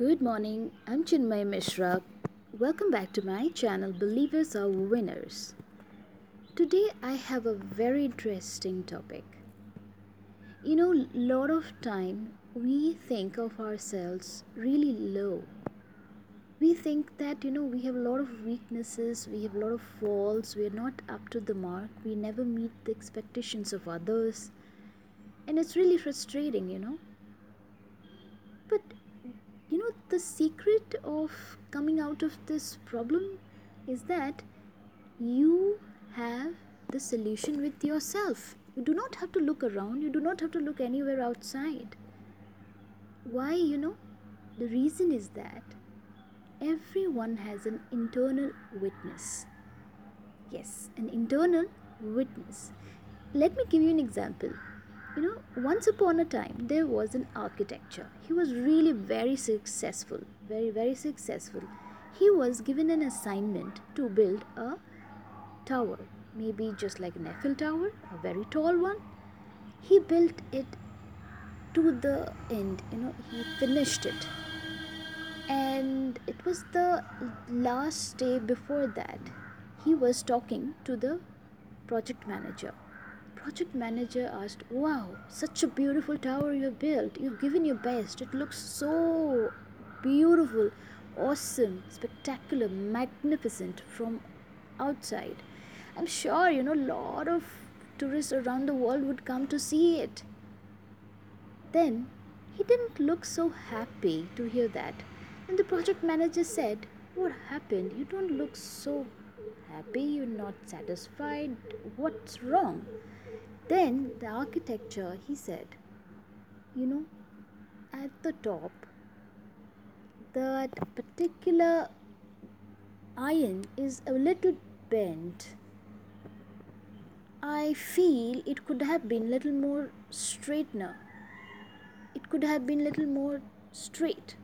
Good morning, I'm Chinmay Mishra. Welcome back to my channel Believers Are Winners. Today I have a very interesting topic. You know, lot of time we think of ourselves really low. We think that you know we have a lot of weaknesses, we have a lot of faults, we are not up to the mark, we never meet the expectations of others. And it's really frustrating, you know. But you know the secret of coming out of this problem is that you have the solution with yourself. You do not have to look around. You do not have to look anywhere outside. Why you know? The reason is that everyone has an internal witness. Yes an internal witness. Let me give you an example you know once upon a time there was an architecture. He was really very successful very very successful. He was given an assignment to build a tower maybe just like an eiffel tower a very tall one. He built it to the end you know he finished it. And it was the last day before that he was talking to the project manager project manager asked, Wow, such a beautiful tower you have built. You've given your best. It looks so beautiful, awesome, spectacular, magnificent from outside. I'm sure, you know, a lot of tourists around the world would come to see it. Then he didn't look so happy to hear that. And the project manager said, What happened? You don't look so happy. You're not satisfied. What's wrong? Then the architecture, he said, you know, at the top, that particular iron is a little bent. I feel it could have been little more straightener. It could have been little more straight.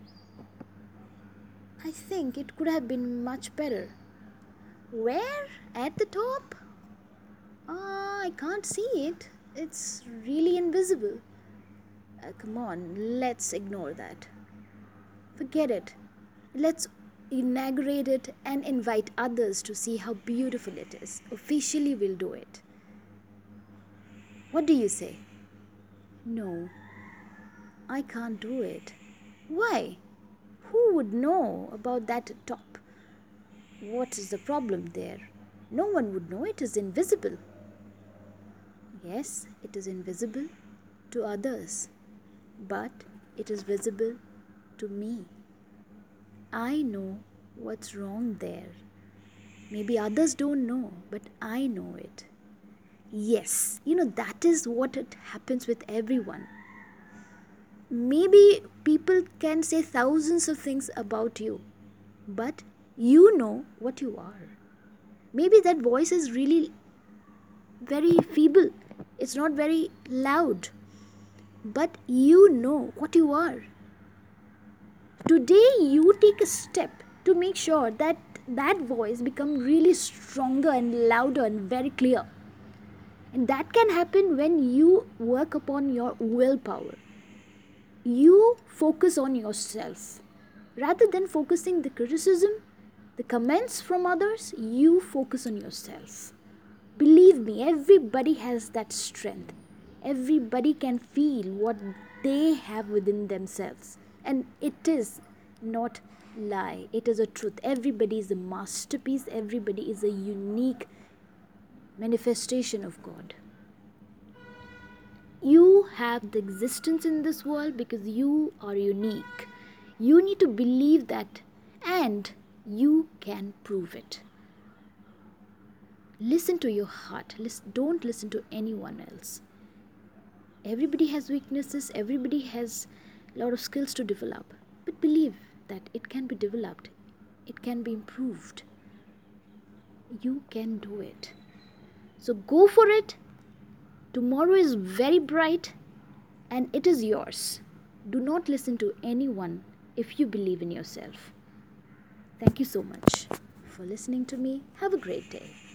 I think it could have been much better. Where? At the top? Ah, I can't see it. It's really invisible. Uh, come on, let's ignore that. Forget it. Let's inaugurate it and invite others to see how beautiful it is. Officially, we'll do it. What do you say? No, I can't do it. Why? Who would know about that top? What is the problem there? No one would know it is invisible. Yes, it is invisible to others, but it is visible to me. I know what's wrong there. Maybe others don't know, but I know it. Yes, you know, that is what it happens with everyone. Maybe people can say thousands of things about you, but you know what you are. Maybe that voice is really very feeble it's not very loud. But you know what you are. Today you take a step to make sure that that voice become really stronger and louder and very clear. And that can happen when you work upon your willpower. You focus on yourself. Rather than focusing the criticism the comments from others you focus on yourself Believe me, everybody has that strength. Everybody can feel what they have within themselves. And it is not lie. It is a truth. Everybody is a masterpiece. Everybody is a unique manifestation of God. You have the existence in this world because you are unique. You need to believe that and you can prove it listen to your heart. Listen, don't listen to anyone else. Everybody has weaknesses. Everybody has a lot of skills to develop. But believe that it can be developed. It can be improved. You can do it. So go for it. Tomorrow is very bright and it is yours. Do not listen to anyone if you believe in yourself. Thank you so much for listening to me. Have a great day